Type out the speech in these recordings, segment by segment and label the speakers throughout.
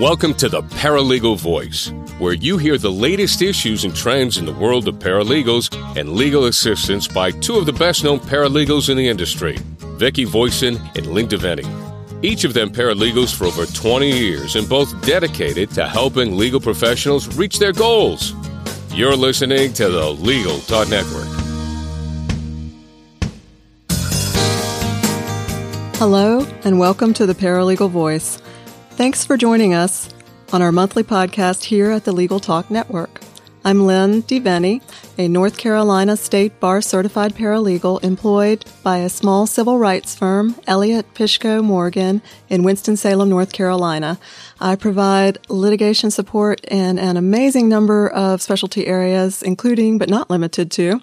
Speaker 1: Welcome to the Paralegal Voice, where you hear the latest issues and trends in the world of paralegals and legal assistance by two of the best known paralegals in the industry, Vicki Voisin and Lynne DeVenny. Each of them paralegals for over 20 years and both dedicated to helping legal professionals reach their goals. You're listening to the Legal Talk Network.
Speaker 2: Hello, and welcome to the Paralegal Voice. Thanks for joining us on our monthly podcast here at the Legal Talk Network. I'm Lynne DeVenny, a North Carolina State Bar Certified Paralegal employed by a small civil rights firm, Elliott Pishko Morgan, in Winston-Salem, North Carolina. I provide litigation support in an amazing number of specialty areas, including but not limited to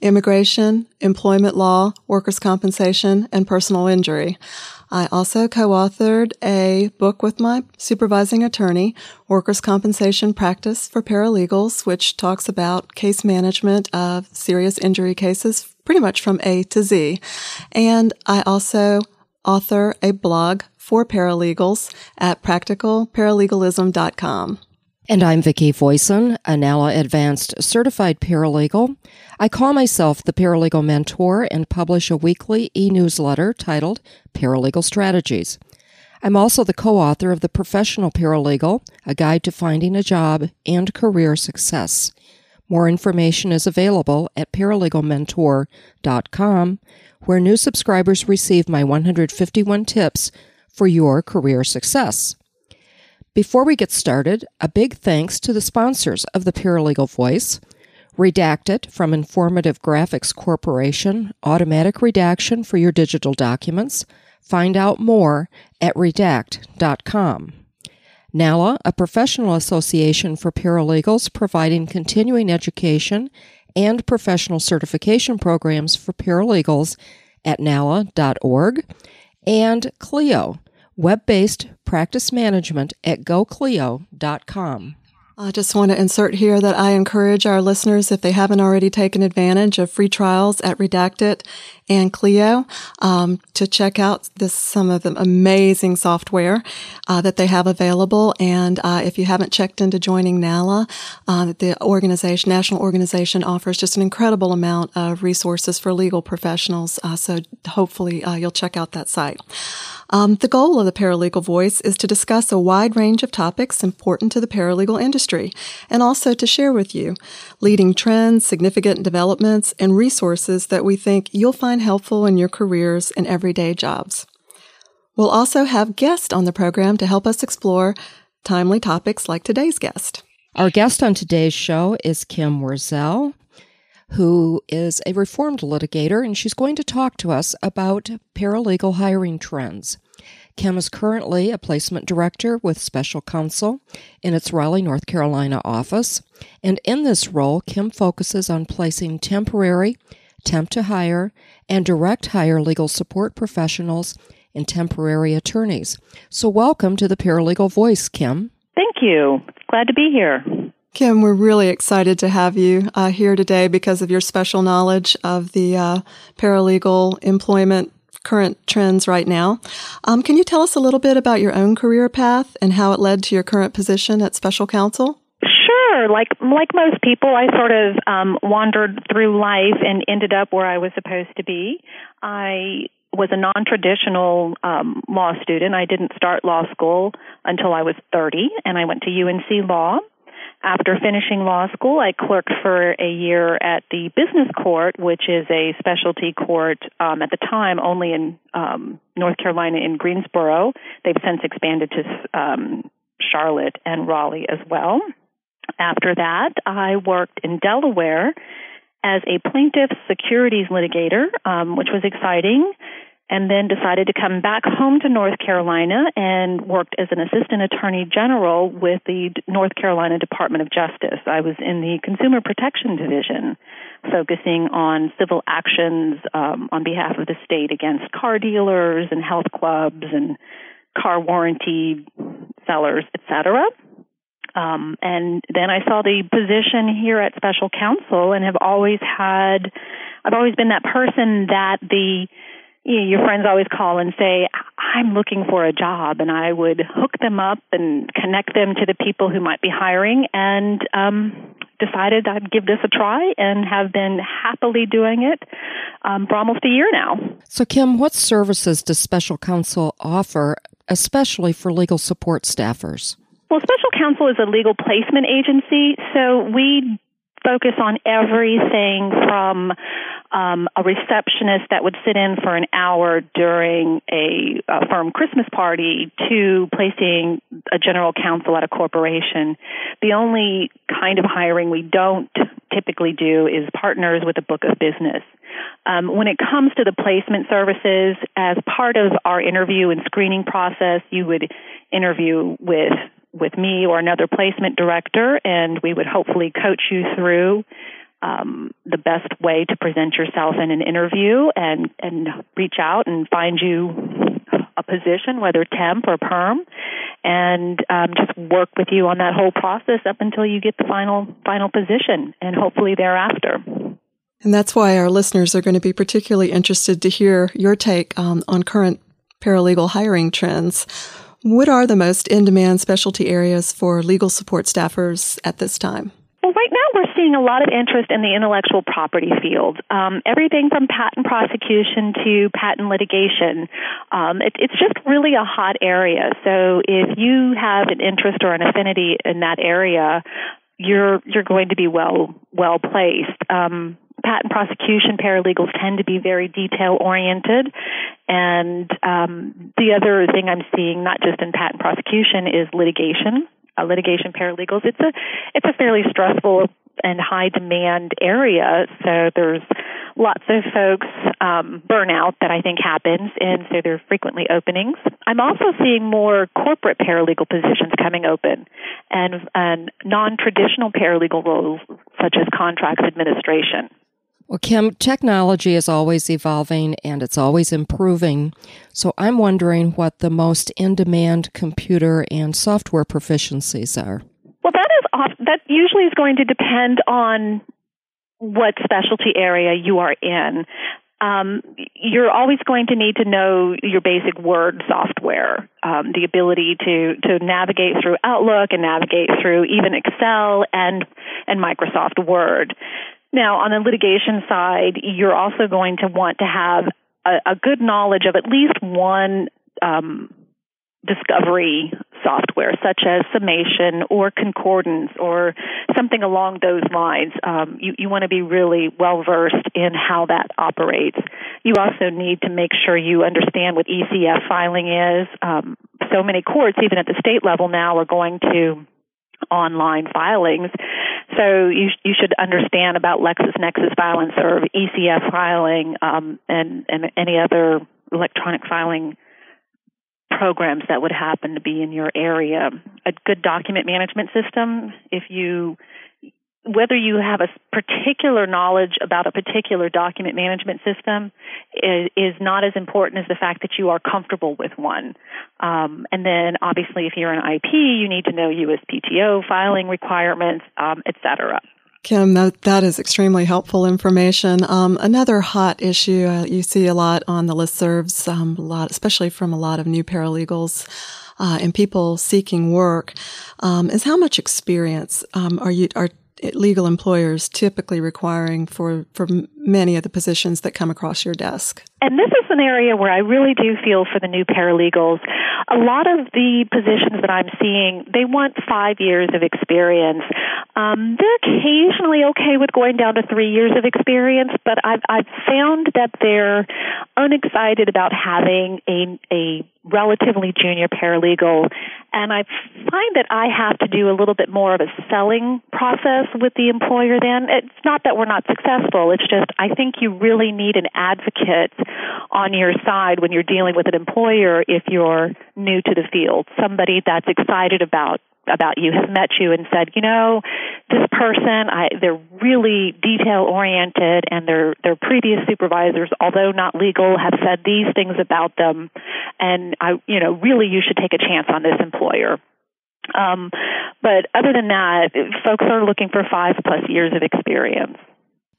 Speaker 2: immigration, employment law, workers' compensation, and personal injury. I also co-authored a book with my supervising attorney, Workers' Compensation Practice for Paralegals, which talks about case management of serious injury cases pretty much from A to Z. And I also author a blog for paralegals at practicalparalegalism.com.
Speaker 3: And I'm Vicki Voisin, a NALA Advanced Certified Paralegal. I call myself the Paralegal Mentor and publish a weekly e newsletter titled Paralegal Strategies. I'm also the co author of The Professional Paralegal, a guide to finding a job and career success. More information is available at paralegalmentor.com, where new subscribers receive my 151 tips for your career success. Before we get started, a big thanks to the sponsors of the Paralegal Voice Redact It from Informative Graphics Corporation, automatic redaction for your digital documents. Find out more at redact.com. NALA, a professional association for paralegals providing continuing education and professional certification programs for paralegals at nala.org. And Clio, web based practice management at goclio.com.
Speaker 2: I just want to insert here that I encourage our listeners, if they haven't already taken advantage of free trials at Redact It and Clio, um, to check out this some of the amazing software uh, that they have available. And uh, if you haven't checked into joining NALA, uh, the organization, national organization, offers just an incredible amount of resources for legal professionals. Uh, so hopefully uh, you'll check out that site. Um, the goal of the Paralegal Voice is to discuss a wide range of topics important to the paralegal industry and also to share with you leading trends, significant developments, and resources that we think you'll find helpful in your careers and everyday jobs. We'll also have guests on the program to help us explore timely topics like today's guest.
Speaker 3: Our guest on today's show is Kim Wierzel, who is a reformed litigator, and she's going to talk to us about paralegal hiring trends. Kim is currently a placement director with special counsel in its Raleigh, North Carolina office. And in this role, Kim focuses on placing temporary, temp to hire, and direct hire legal support professionals and temporary attorneys. So, welcome to the Paralegal Voice, Kim.
Speaker 4: Thank you. Glad to be here.
Speaker 2: Kim, we're really excited to have you uh, here today because of your special knowledge of the uh, paralegal employment current trends right now. Um, can you tell us a little bit about your own career path and how it led to your current position at special counsel?
Speaker 4: Sure. Like like most people, I sort of um, wandered through life and ended up where I was supposed to be. I was a non-traditional um, law student. I didn't start law school until I was 30, and I went to UNC Law. After finishing law school, I clerked for a year at the business court, which is a specialty court um, at the time only in um, North Carolina in Greensboro. They've since expanded to um, Charlotte and Raleigh as well. After that, I worked in Delaware as a plaintiff securities litigator, um, which was exciting and then decided to come back home to North Carolina and worked as an assistant attorney general with the North Carolina Department of Justice. I was in the Consumer Protection Division, focusing on civil actions um, on behalf of the state against car dealers and health clubs and car warranty sellers, etc. Um, and then I saw the position here at special counsel and have always had, I've always been that person that the you know, your friends always call and say, I'm looking for a job, and I would hook them up and connect them to the people who might be hiring, and um, decided I'd give this a try, and have been happily doing it um, for almost a year now.
Speaker 3: So, Kim, what services does Special Counsel offer, especially for legal support staffers?
Speaker 4: Well, Special Counsel is a legal placement agency, so we focus on everything from um, a receptionist that would sit in for an hour during a, a firm Christmas party to placing a general counsel at a corporation. The only kind of hiring we don't typically do is partners with a book of business. Um, when it comes to the placement services, as part of our interview and screening process, you would interview with with me or another placement director, and we would hopefully coach you through um, the best way to present yourself in an interview and and reach out and find you a position, whether temp or perm, and um, just work with you on that whole process up until you get the final final position, and hopefully thereafter.
Speaker 2: And that's why our listeners are going to be particularly interested to hear your take um, on current paralegal hiring trends. What are the most in demand specialty areas for legal support staffers at this time?
Speaker 4: Well, right now we're seeing a lot of interest in the intellectual property field. Um, everything from patent prosecution to patent litigation. Um, it, it's just really a hot area. So if you have an interest or an affinity in that area, you're you're going to be well well placed. Um, patent prosecution paralegals tend to be very detail oriented. And um, the other thing I'm seeing, not just in patent prosecution, is litigation. Uh, litigation paralegals. It's a it's a fairly stressful and high demand area. So there's lots of folks um, burnout that I think happens, and so there are frequently openings. I'm also seeing more corporate paralegal positions coming open, and, and non-traditional paralegal roles such as contracts administration.
Speaker 3: Well, Kim, technology is always evolving and it's always improving. So I'm wondering what the most in demand computer and software proficiencies are.
Speaker 4: Well, that is off, that usually is going to depend on what specialty area you are in. Um, you're always going to need to know your basic Word software, um, the ability to to navigate through Outlook and navigate through even Excel and and Microsoft Word. Now, on the litigation side, you're also going to want to have a, a good knowledge of at least one um, discovery software, such as summation or concordance or something along those lines. Um, you, you want to be really well versed in how that operates. You also need to make sure you understand what ECF filing is. Um, so many courts, even at the state level now, are going to online filings. So you you should understand about LexisNexis and serve, ECF filing, um, and and any other electronic filing programs that would happen to be in your area. A good document management system. If you whether you have a particular knowledge about a particular document management system is, is, not as important as the fact that you are comfortable with one. Um, and then, obviously, if you're an IP, you need to know USPTO filing requirements, um, et cetera.
Speaker 2: Kim, that, that is extremely helpful information. Um, another hot issue uh, you see a lot on the listservs, um, a lot, especially from a lot of new paralegals uh, and people seeking work, um, is how much experience um, are you are legal employers typically requiring for, for many of the positions that come across your desk?
Speaker 4: And this is an area where I really do feel for the new paralegals. A lot of the positions that I'm seeing, they want five years of experience. Um, they're occasionally okay with going down to three years of experience, but I've, I've found that they're unexcited about having a, a relatively junior paralegal. And I find that I have to do a little bit more of a selling process with the employer then. It's not that we're not successful, it's just I think you really need an advocate on your side when you're dealing with an employer if you're new to the field, somebody that's excited about about you has met you and said, you know, this person, I, they're really detail oriented, and their their previous supervisors, although not legal, have said these things about them, and I, you know, really, you should take a chance on this employer. Um, but other than that, folks are looking for five plus years of experience.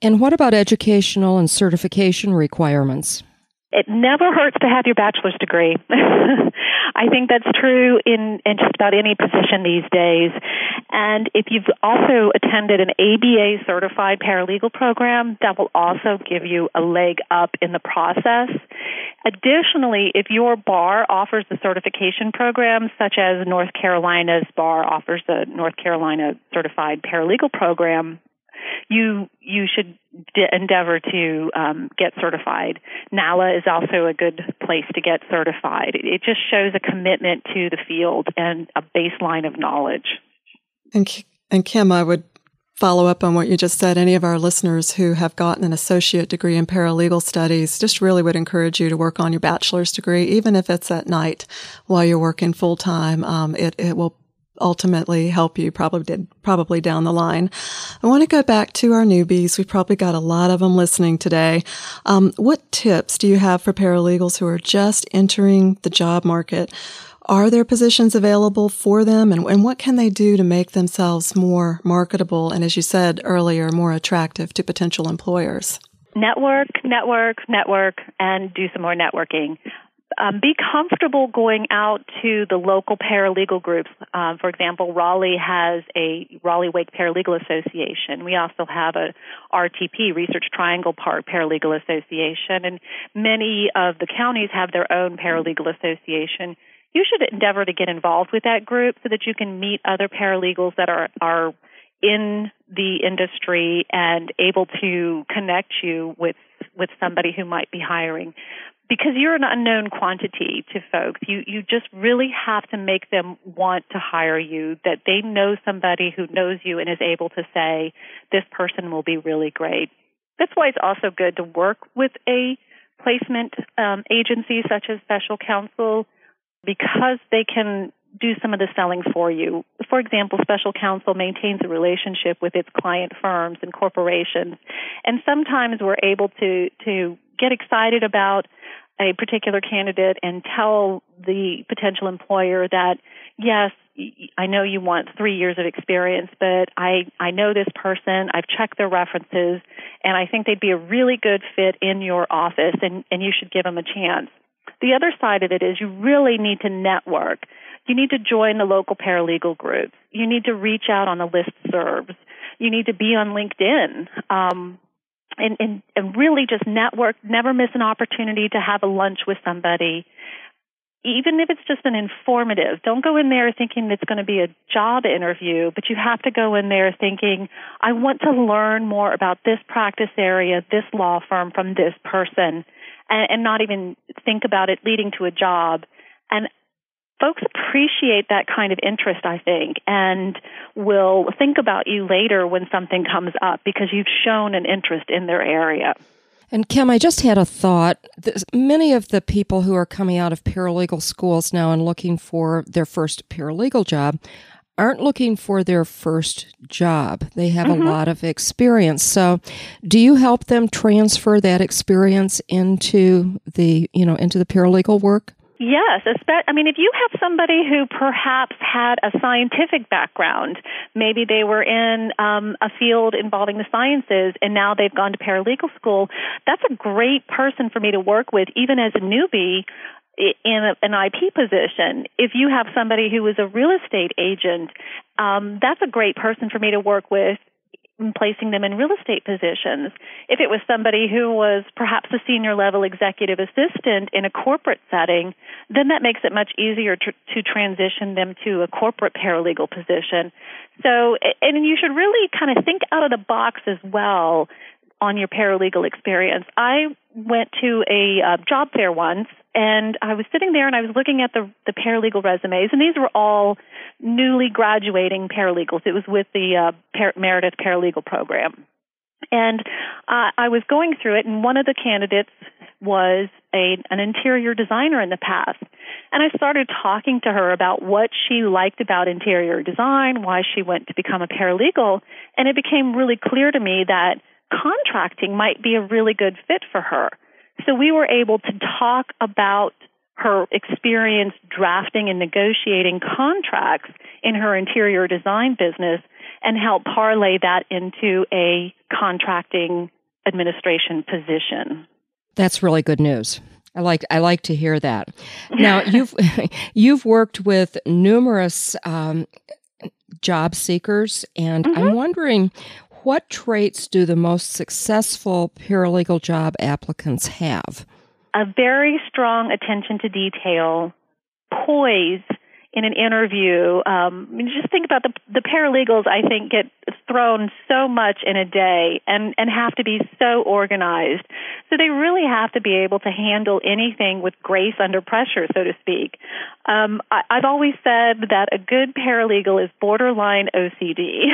Speaker 3: And what about educational and certification requirements?
Speaker 4: It never hurts to have your bachelor's degree. I think that's true in, in just about any position these days. And if you've also attended an ABA certified paralegal program, that will also give you a leg up in the process. Additionally, if your bar offers a certification program, such as North Carolina's bar offers the North Carolina certified paralegal program, you you should endeavor to um, get certified. NALA is also a good place to get certified. It just shows a commitment to the field and a baseline of knowledge.
Speaker 2: And and Kim, I would follow up on what you just said. Any of our listeners who have gotten an associate degree in paralegal studies, just really would encourage you to work on your bachelor's degree, even if it's at night while you're working full time. Um, it it will ultimately help you probably did probably down the line. I want to go back to our newbies. We've probably got a lot of them listening today. Um, what tips do you have for paralegals who are just entering the job market? Are there positions available for them and, and what can they do to make themselves more marketable and as you said earlier, more attractive to potential employers?
Speaker 4: Network, network, network, and do some more networking um, be comfortable going out to the local paralegal groups. Um, for example, Raleigh has a Raleigh Wake Paralegal Association. We also have a RTP, Research Triangle Park Paralegal Association, and many of the counties have their own paralegal association. You should endeavor to get involved with that group so that you can meet other paralegals that are are in the industry and able to connect you with with somebody who might be hiring because you're an unknown quantity to folks. You you just really have to make them want to hire you. That they know somebody who knows you and is able to say this person will be really great. That's why it's also good to work with a placement um, agency such as Special Counsel because they can do some of the selling for you. For example, Special Counsel maintains a relationship with its client firms and corporations, and sometimes we're able to to get excited about a particular candidate and tell the potential employer that yes I know you want three years of experience, but I, I know this person, I've checked their references, and I think they'd be a really good fit in your office, and, and you should give them a chance. The other side of it is you really need to network. You need to join the local paralegal groups. You need to reach out on the list serves. You need to be on LinkedIn. Um, and, and, and really just network, never miss an opportunity to have a lunch with somebody. Even if it's just an informative, don't go in there thinking it's going to be a job interview, but you have to go in there thinking, I want to learn more about this practice area, this law firm from this person, and, and not even think about it leading to a job. And folks appreciate that kind of interest, I think, and will think about you later when something comes up because you've shown an interest in their area.
Speaker 3: And Kim, I just had a thought. Many of the people who are coming out of paralegal schools now and looking for their first paralegal job aren't looking for their first job. They have mm-hmm. a lot of experience. So, do you help them transfer that experience into the, you know, into the paralegal work?
Speaker 4: Yes, I mean, if you have somebody who perhaps had a scientific background, maybe they were in um, a field involving the sciences and now they've gone to paralegal school, that's a great person for me to work with, even as a newbie in an IP position. If you have somebody who is a real estate agent, um, that's a great person for me to work with placing them in real estate positions. If it was somebody who was perhaps a senior level executive assistant in a corporate setting, then that makes it much easier to, to transition them to a corporate paralegal position. So, and you should really kind of think out of the box as well on your paralegal experience. I went to a uh, job fair once and I was sitting there and I was looking at the the paralegal resumes and these were all newly graduating paralegals. It was with the uh, Par- Meredith Paralegal Program. And uh, I was going through it and one of the candidates was a an interior designer in the past. And I started talking to her about what she liked about interior design, why she went to become a paralegal, and it became really clear to me that contracting might be a really good fit for her. So we were able to talk about her experience drafting and negotiating contracts in her interior design business and help parlay that into a contracting administration position.
Speaker 3: That's really good news. I like I like to hear that. Now you've you've worked with numerous um, job seekers, and mm-hmm. I'm wondering what traits do the most successful paralegal job applicants have?
Speaker 4: A very strong attention to detail, poise in an interview. Um, I mean, just think about the the paralegals. I think get thrown so much in a day and and have to be so organized. So they really have to be able to handle anything with grace under pressure, so to speak. Um, I, I've always said that a good paralegal is borderline OCD,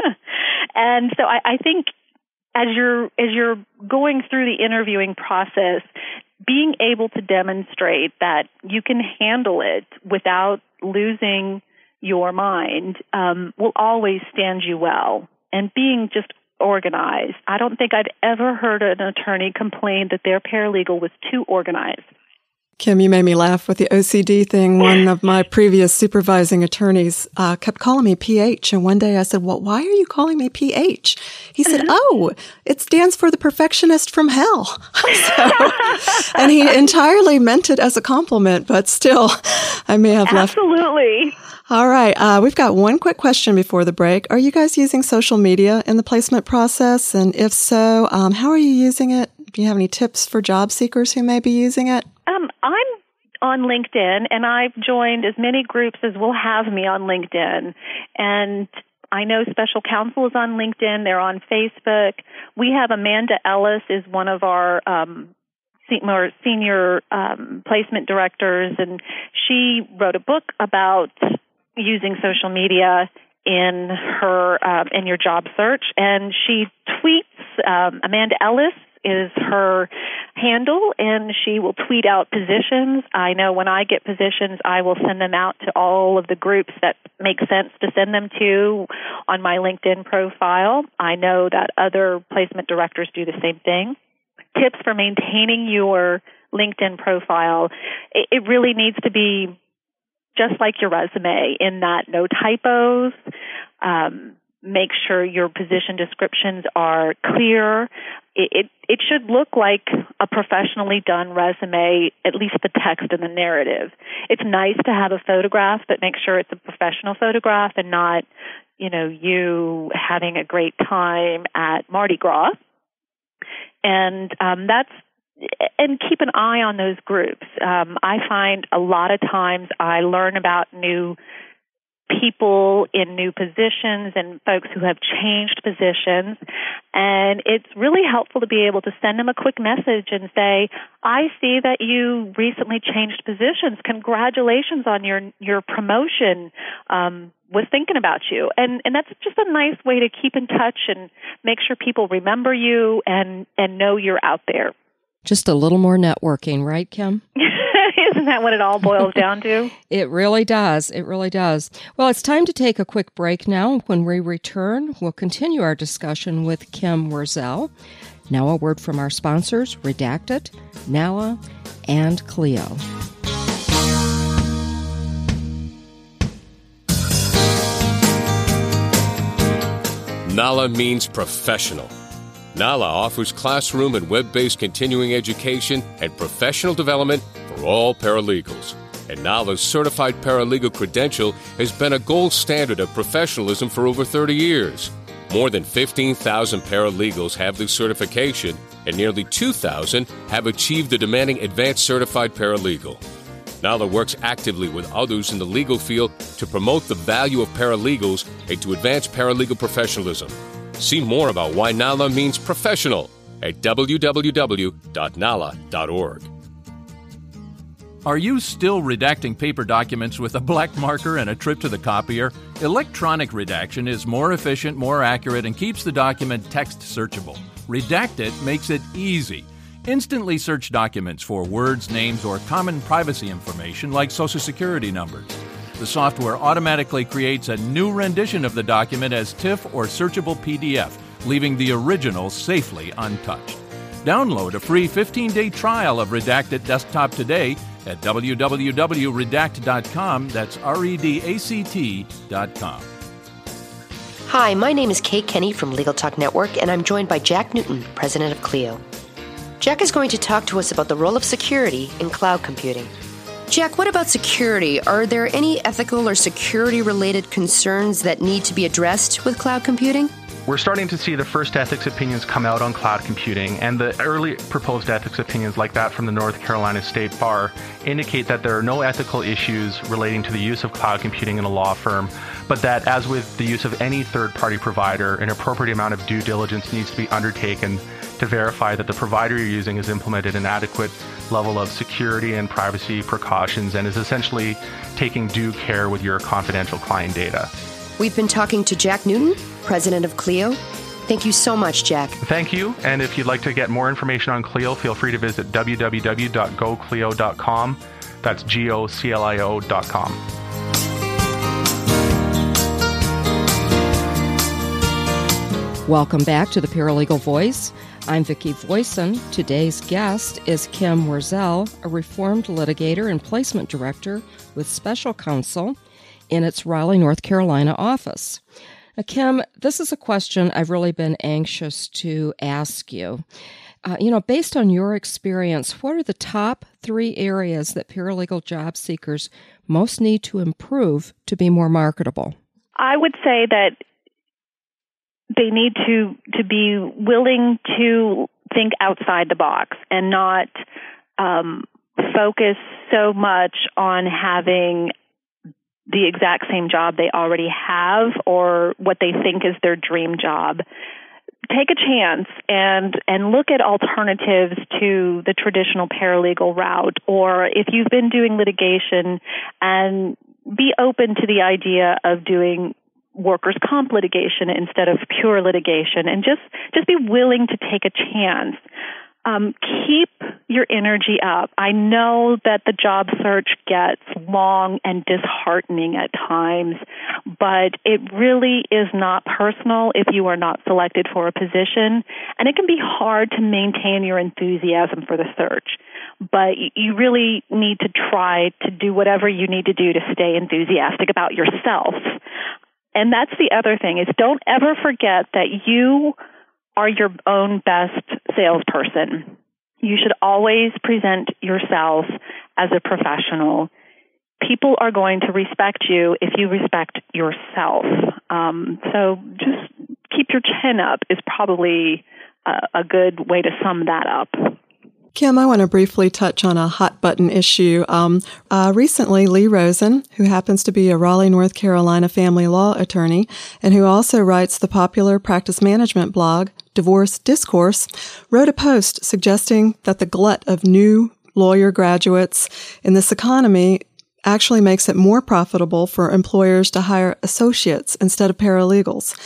Speaker 4: and so I, I think as you're as you're going through the interviewing process, being able to demonstrate that you can handle it without losing your mind um, will always stand you well. And being just organized. I don't think I've ever heard an attorney complain that their paralegal was too organized.
Speaker 2: Kim, you made me laugh with the OCD thing. One of my previous supervising attorneys uh, kept calling me PH. And one day I said, Well, why are you calling me PH? He said, Oh, it stands for the perfectionist from hell. so, and he entirely meant it as a compliment, but still, I may have left.
Speaker 4: Absolutely.
Speaker 2: All right. Uh, we've got one quick question before the break. Are you guys using social media in the placement process? And if so, um, how are you using it? Do you have any tips for job seekers who may be using it?
Speaker 4: Um, I'm on LinkedIn, and I've joined as many groups as will have me on LinkedIn. And I know Special Counsel is on LinkedIn. They're on Facebook. We have Amanda Ellis is one of our um, senior um, placement directors, and she wrote a book about using social media in her um, in your job search, and she tweets. Um, Amanda Ellis is her handle and she will tweet out positions. I know when I get positions, I will send them out to all of the groups that make sense to send them to on my LinkedIn profile. I know that other placement directors do the same thing. Tips for maintaining your LinkedIn profile. It, really needs to be just like your resume in that no typos, um, make sure your position descriptions are clear. It, it, it should look like a professionally done resume, at least the text and the narrative. It's nice to have a photograph, but make sure it's a professional photograph and not, you know, you having a great time at Mardi Gras. And um, that's and keep an eye on those groups. Um, I find a lot of times I learn about new people in new positions and folks who have changed positions. And it's really helpful to be able to send them a quick message and say, I see that you recently changed positions. Congratulations on your, your promotion. Um, was thinking about you. And, and that's just a nice way to keep in touch and make sure people remember you and, and know you're out there.
Speaker 3: Just a little more networking, right, Kim?
Speaker 4: Isn't that what it all boils down to?
Speaker 3: it really does. It really does. Well, it's time to take a quick break now. When we return, we'll continue our discussion with Kim Wierzel. Now, a word from our sponsors Redact It, NALA, and Clio.
Speaker 1: NALA means professional. NALA offers classroom and web based continuing education and professional development for all paralegals. And NALA's certified paralegal credential has been a gold standard of professionalism for over 30 years. More than 15,000 paralegals have this certification, and nearly 2,000 have achieved the demanding advanced certified paralegal. NALA works actively with others in the legal field to promote the value of paralegals and to advance paralegal professionalism. See more about why NALA means professional at www.nala.org.
Speaker 5: Are you still redacting paper documents with a black marker and a trip to the copier? Electronic redaction is more efficient, more accurate, and keeps the document text searchable. Redact It makes it easy. Instantly search documents for words, names, or common privacy information like Social Security numbers. The software automatically creates a new rendition of the document as TIFF or searchable PDF, leaving the original safely untouched. Download a free 15 day trial of Redact It Desktop today at www.redact.com. That's R E D A C T.com.
Speaker 6: Hi, my name is Kate Kenny from Legal Talk Network, and I'm joined by Jack Newton, president of Clio. Jack is going to talk to us about the role of security in cloud computing. Jack, what about security? Are there any ethical or security related concerns that need to be addressed with cloud computing?
Speaker 7: We're starting to see the first ethics opinions come out on cloud computing, and the early proposed ethics opinions, like that from the North Carolina State Bar, indicate that there are no ethical issues relating to the use of cloud computing in a law firm, but that, as with the use of any third party provider, an appropriate amount of due diligence needs to be undertaken to verify that the provider you're using has implemented an adequate level of security and privacy precautions and is essentially taking due care with your confidential client data.
Speaker 6: We've been talking to Jack Newton, president of Clio. Thank you so much, Jack.
Speaker 7: Thank you. And if you'd like to get more information on Clio, feel free to visit www.goclio.com. That's G O C L I O.com.
Speaker 3: Welcome back to the Paralegal Voice. I'm Vicki Voisin. Today's guest is Kim Wierzel, a reformed litigator and placement director with special counsel in its Raleigh, North Carolina office. Now, Kim, this is a question I've really been anxious to ask you. Uh, you know, based on your experience, what are the top three areas that paralegal job seekers most need to improve to be more marketable?
Speaker 4: I would say that they need to to be willing to think outside the box and not um, focus so much on having the exact same job they already have or what they think is their dream job. Take a chance and and look at alternatives to the traditional paralegal route or if you've been doing litigation and be open to the idea of doing workers comp litigation instead of pure litigation and just just be willing to take a chance um, keep your energy up. I know that the job search gets long and disheartening at times, but it really is not personal if you are not selected for a position, and it can be hard to maintain your enthusiasm for the search. But you really need to try to do whatever you need to do to stay enthusiastic about yourself. And that's the other thing is don't ever forget that you are your own best salesperson. You should always present yourself as a professional. People are going to respect you if you respect yourself. Um, so just keep your chin up is probably a, a good way to sum that up.
Speaker 2: Kim, I want to briefly touch on a hot button issue. Um, uh, recently, Lee Rosen, who happens to be a Raleigh, North Carolina family law attorney and who also writes the popular practice management blog, Divorce Discourse, wrote a post suggesting that the glut of new lawyer graduates in this economy actually makes it more profitable for employers to hire associates instead of paralegals.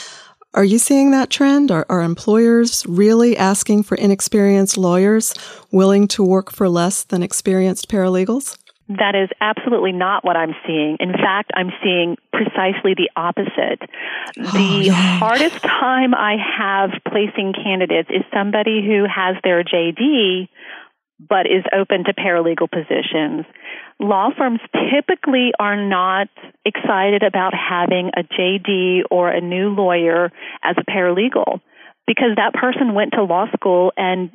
Speaker 2: Are you seeing that trend? Are, are employers really asking for inexperienced lawyers willing to work for less than experienced paralegals?
Speaker 4: That is absolutely not what I'm seeing. In fact, I'm seeing precisely the opposite. Oh, the yeah. hardest time I have placing candidates is somebody who has their JD but is open to paralegal positions. Law firms typically are not excited about having a JD or a new lawyer as a paralegal because that person went to law school and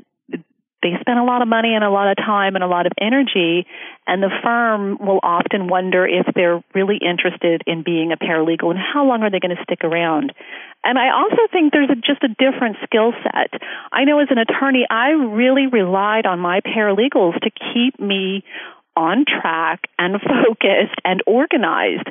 Speaker 4: they spent a lot of money and a lot of time and a lot of energy and the firm will often wonder if they're really interested in being a paralegal and how long are they going to stick around and I also think there's a, just a different skill set. I know as an attorney, I really relied on my paralegals to keep me on track and focused and organized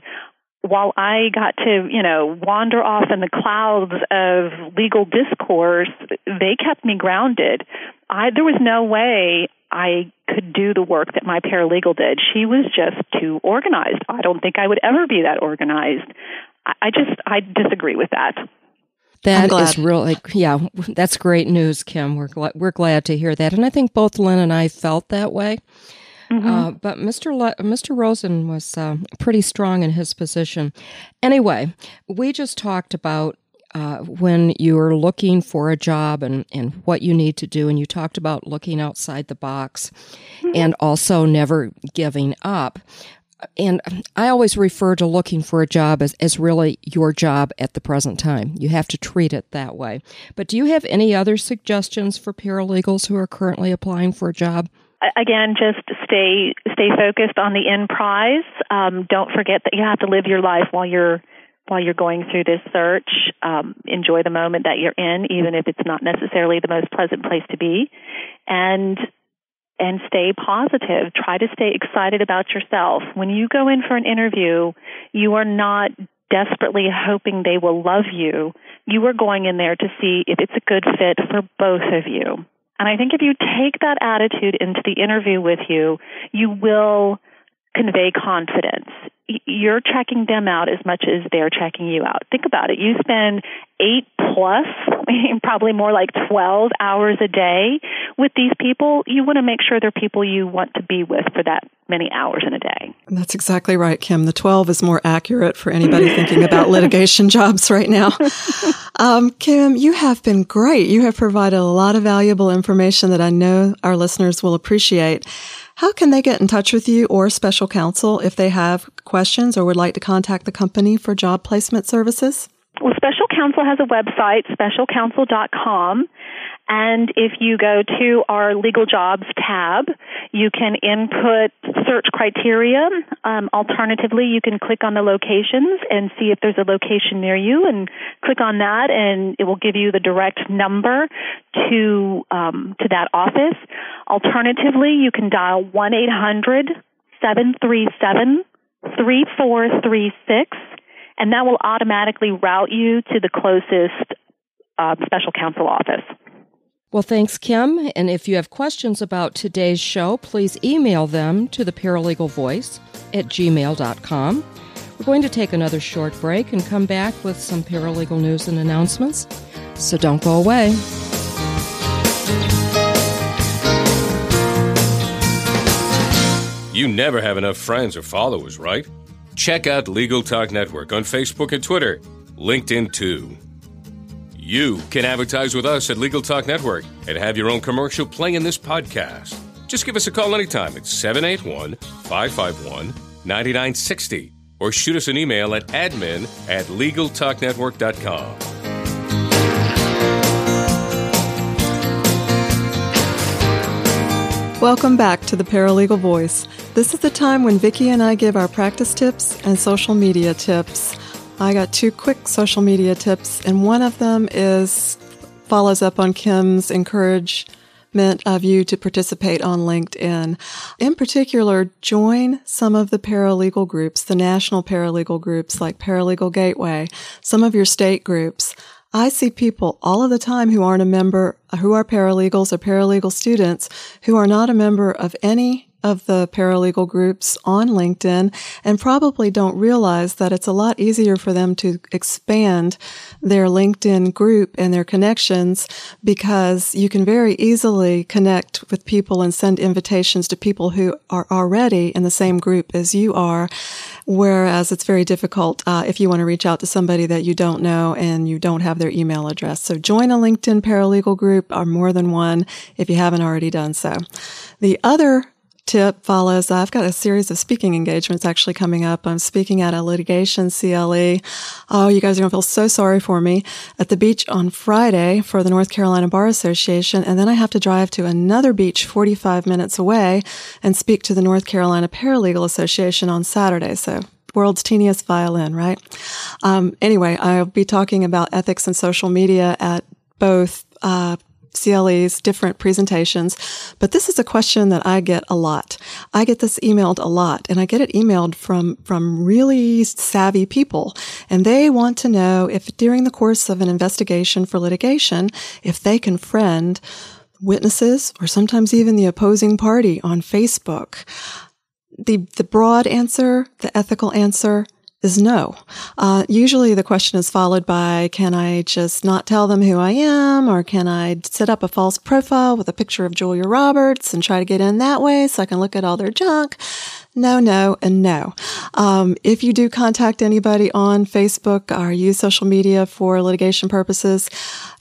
Speaker 4: while I got to, you know, wander off in the clouds of legal discourse, they kept me grounded. I there was no way I could do the work that my paralegal did. She was just too organized. I don't think I would ever be that organized. I, I just I disagree with that.
Speaker 3: That is really, yeah, that's great news, Kim. We're glad, we're glad to hear that, and I think both Lynne and I felt that way. Mm-hmm. Uh, but Mr. Le- Mr. Rosen was uh, pretty strong in his position. Anyway, we just talked about uh, when you're looking for a job and, and what you need to do, and you talked about looking outside the box mm-hmm. and also never giving up. and I always refer to looking for a job as, as really your job at the present time. You have to treat it that way. But do you have any other suggestions for paralegals who are currently applying for a job?
Speaker 4: Again, just stay stay focused on the end prize. Um, don't forget that you have to live your life while you're while you're going through this search. Um, enjoy the moment that you're in, even if it's not necessarily the most pleasant place to be, and and stay positive. Try to stay excited about yourself. When you go in for an interview, you are not desperately hoping they will love you. You are going in there to see if it's a good fit for both of you. And I think if you take that attitude into the interview with you, you will convey confidence. You're checking them out as much as they're checking you out. Think about it. You spend eight plus, probably more like 12 hours a day with these people. You want to make sure they're people you want to be with for that many hours in a day.
Speaker 2: That's exactly right, Kim. The 12 is more accurate for anybody thinking about litigation jobs right now. Um, Kim, you have been great. You have provided a lot of valuable information that I know our listeners will appreciate. How can they get in touch with you or special counsel if they have questions or would like to contact the company for job placement services?
Speaker 4: Well, Special Counsel has a website, specialcounsel.com. And if you go to our legal jobs tab, you can input search criteria. Um, alternatively, you can click on the locations and see if there's a location near you and click on that and it will give you the direct number to, um, to that office. Alternatively, you can dial 1-800-737-3436 and that will automatically route you to the closest uh, special counsel office.
Speaker 3: Well, thanks, Kim. And if you have questions about today's show, please email them to the paralegal voice at gmail.com. We're going to take another short break and come back with some paralegal news and announcements. So don't go away.
Speaker 1: You never have enough friends or followers, right? Check out Legal Talk Network on Facebook and Twitter, LinkedIn too. You can advertise with us at Legal Talk Network and have your own commercial play in this podcast. Just give us a call anytime at 781 551 9960 or shoot us an email at admin at LegalTalkNetwork.com.
Speaker 2: Welcome back to the Paralegal Voice. This is the time when Vicki and I give our practice tips and social media tips. I got two quick social media tips, and one of them is follows up on Kim's encouragement of you to participate on LinkedIn. In particular, join some of the paralegal groups, the national paralegal groups like Paralegal Gateway, some of your state groups. I see people all of the time who aren't a member, who are paralegals or paralegal students who are not a member of any of the paralegal groups on LinkedIn and probably don't realize that it's a lot easier for them to expand their LinkedIn group and their connections because you can very easily connect with people and send invitations to people who are already in the same group as you are. Whereas it's very difficult uh, if you want to reach out to somebody that you don't know and you don't have their email address. So join a LinkedIn paralegal group or more than one if you haven't already done so. The other tip follows I've got a series of speaking engagements actually coming up. I'm speaking at a litigation CLE. Oh, you guys are going to feel so sorry for me at the beach on Friday for the North Carolina Bar Association. And then I have to drive to another beach 45 minutes away and speak to the North Carolina Paralegal Association on Saturday. So world's teeniest violin, right? Um, anyway, I'll be talking about ethics and social media at both uh, CLEs, different presentations. But this is a question that I get a lot. I get this emailed a lot and I get it emailed from, from really savvy people. And they want to know if during the course of an investigation for litigation, if they can friend witnesses or sometimes even the opposing party on Facebook. The, the broad answer, the ethical answer is no. Uh, usually the question is followed by, can I just not tell them who I am? Or can I set up a false profile with a picture of Julia Roberts and try to get in that way so I can look at all their junk? No, no, and no. Um, if you do contact anybody on Facebook or use social media for litigation purposes,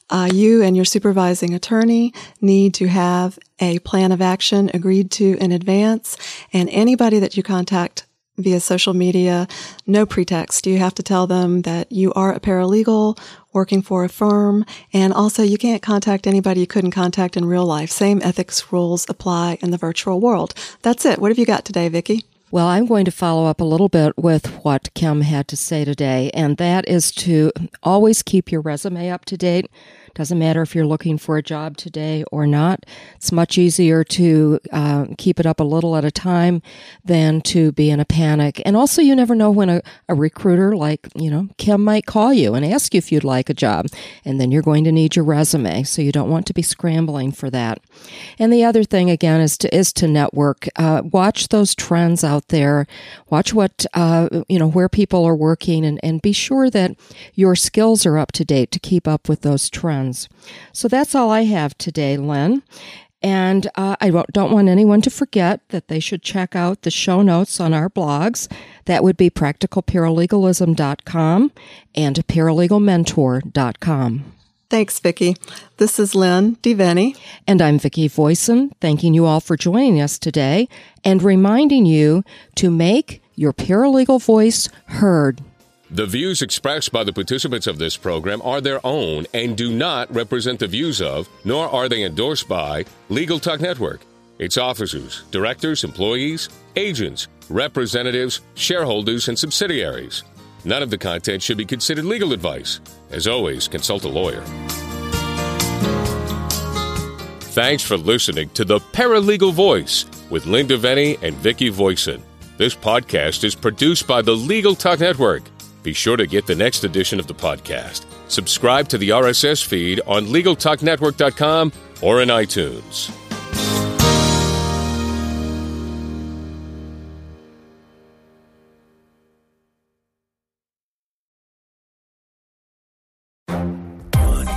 Speaker 2: uh, you and your supervising attorney need to have a plan of action agreed to in advance, and anybody that you contact via social media, no pretext. You have to tell them that you are a paralegal working for a firm. And also you can't contact anybody you couldn't contact in real life. Same ethics rules apply in the virtual world. That's it. What have you got today, Vicki?
Speaker 3: Well, I'm going to follow up a little bit with what Kim had to say today, and that is to always keep your resume up to date. Doesn't matter if you're looking for a job today or not. It's much easier to uh, keep it up a little at a time than to be in a panic. And also, you never know when a, a recruiter like, you know, Kim might call you and ask you if you'd like a job. And then you're going to need your resume. So you don't want to be scrambling for that. And the other thing, again, is to, is to network. Uh, watch those trends out there. Watch what, uh, you know, where people are working and, and be sure that your skills are up to date to keep up with those trends friends. So that's all I have today, Lynne. And uh, I don't want anyone to forget that they should check out the show notes on our blogs. That would be practicalparalegalism.com and paralegalmentor.com.
Speaker 2: Thanks, Vicki. This is Lynne DeVenny.
Speaker 3: And I'm Vicki Voisin, thanking you all for joining us today and reminding you to make your paralegal voice heard.
Speaker 1: The views expressed by the participants of this program are their own and do not represent the views of, nor are they endorsed by, Legal Talk Network, its officers, directors, employees, agents, representatives, shareholders, and subsidiaries. None of the content should be considered legal advice. As always, consult a lawyer. Thanks for listening to The Paralegal Voice with Lynne DeVenny and Vicki Voisin. This podcast is produced by the Legal Talk Network. Be sure to get the next edition of the podcast. Subscribe to the RSS feed on LegalTalkNetwork.com or in iTunes.